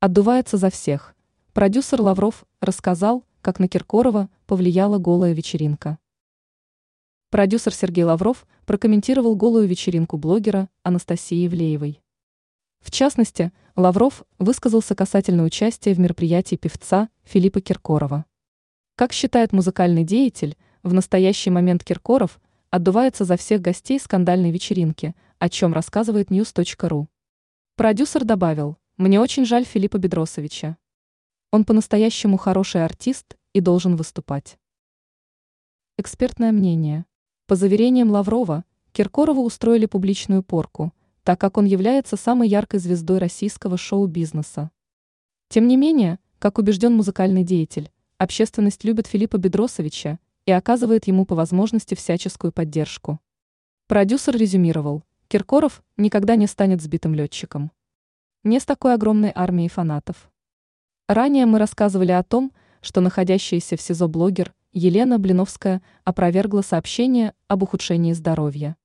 Отдувается за всех. Продюсер Лавров рассказал, как на Киркорова повлияла голая вечеринка. Продюсер Сергей Лавров прокомментировал голую вечеринку блогера Анастасии Ивлеевой. В частности, Лавров высказался касательно участия в мероприятии певца Филиппа Киркорова. Как считает музыкальный деятель, в настоящий момент Киркоров отдувается за всех гостей скандальной вечеринки, о чем рассказывает news.ru. Продюсер добавил, «Мне очень жаль Филиппа Бедросовича. Он по-настоящему хороший артист и должен выступать». Экспертное мнение. По заверениям Лаврова, Киркорову устроили публичную порку, так как он является самой яркой звездой российского шоу-бизнеса. Тем не менее, как убежден музыкальный деятель, общественность любит Филиппа Бедросовича и оказывает ему по возможности всяческую поддержку. Продюсер резюмировал, Киркоров никогда не станет сбитым летчиком. Не с такой огромной армией фанатов. Ранее мы рассказывали о том, что находящаяся в СИЗО блогер Елена Блиновская опровергла сообщение об ухудшении здоровья.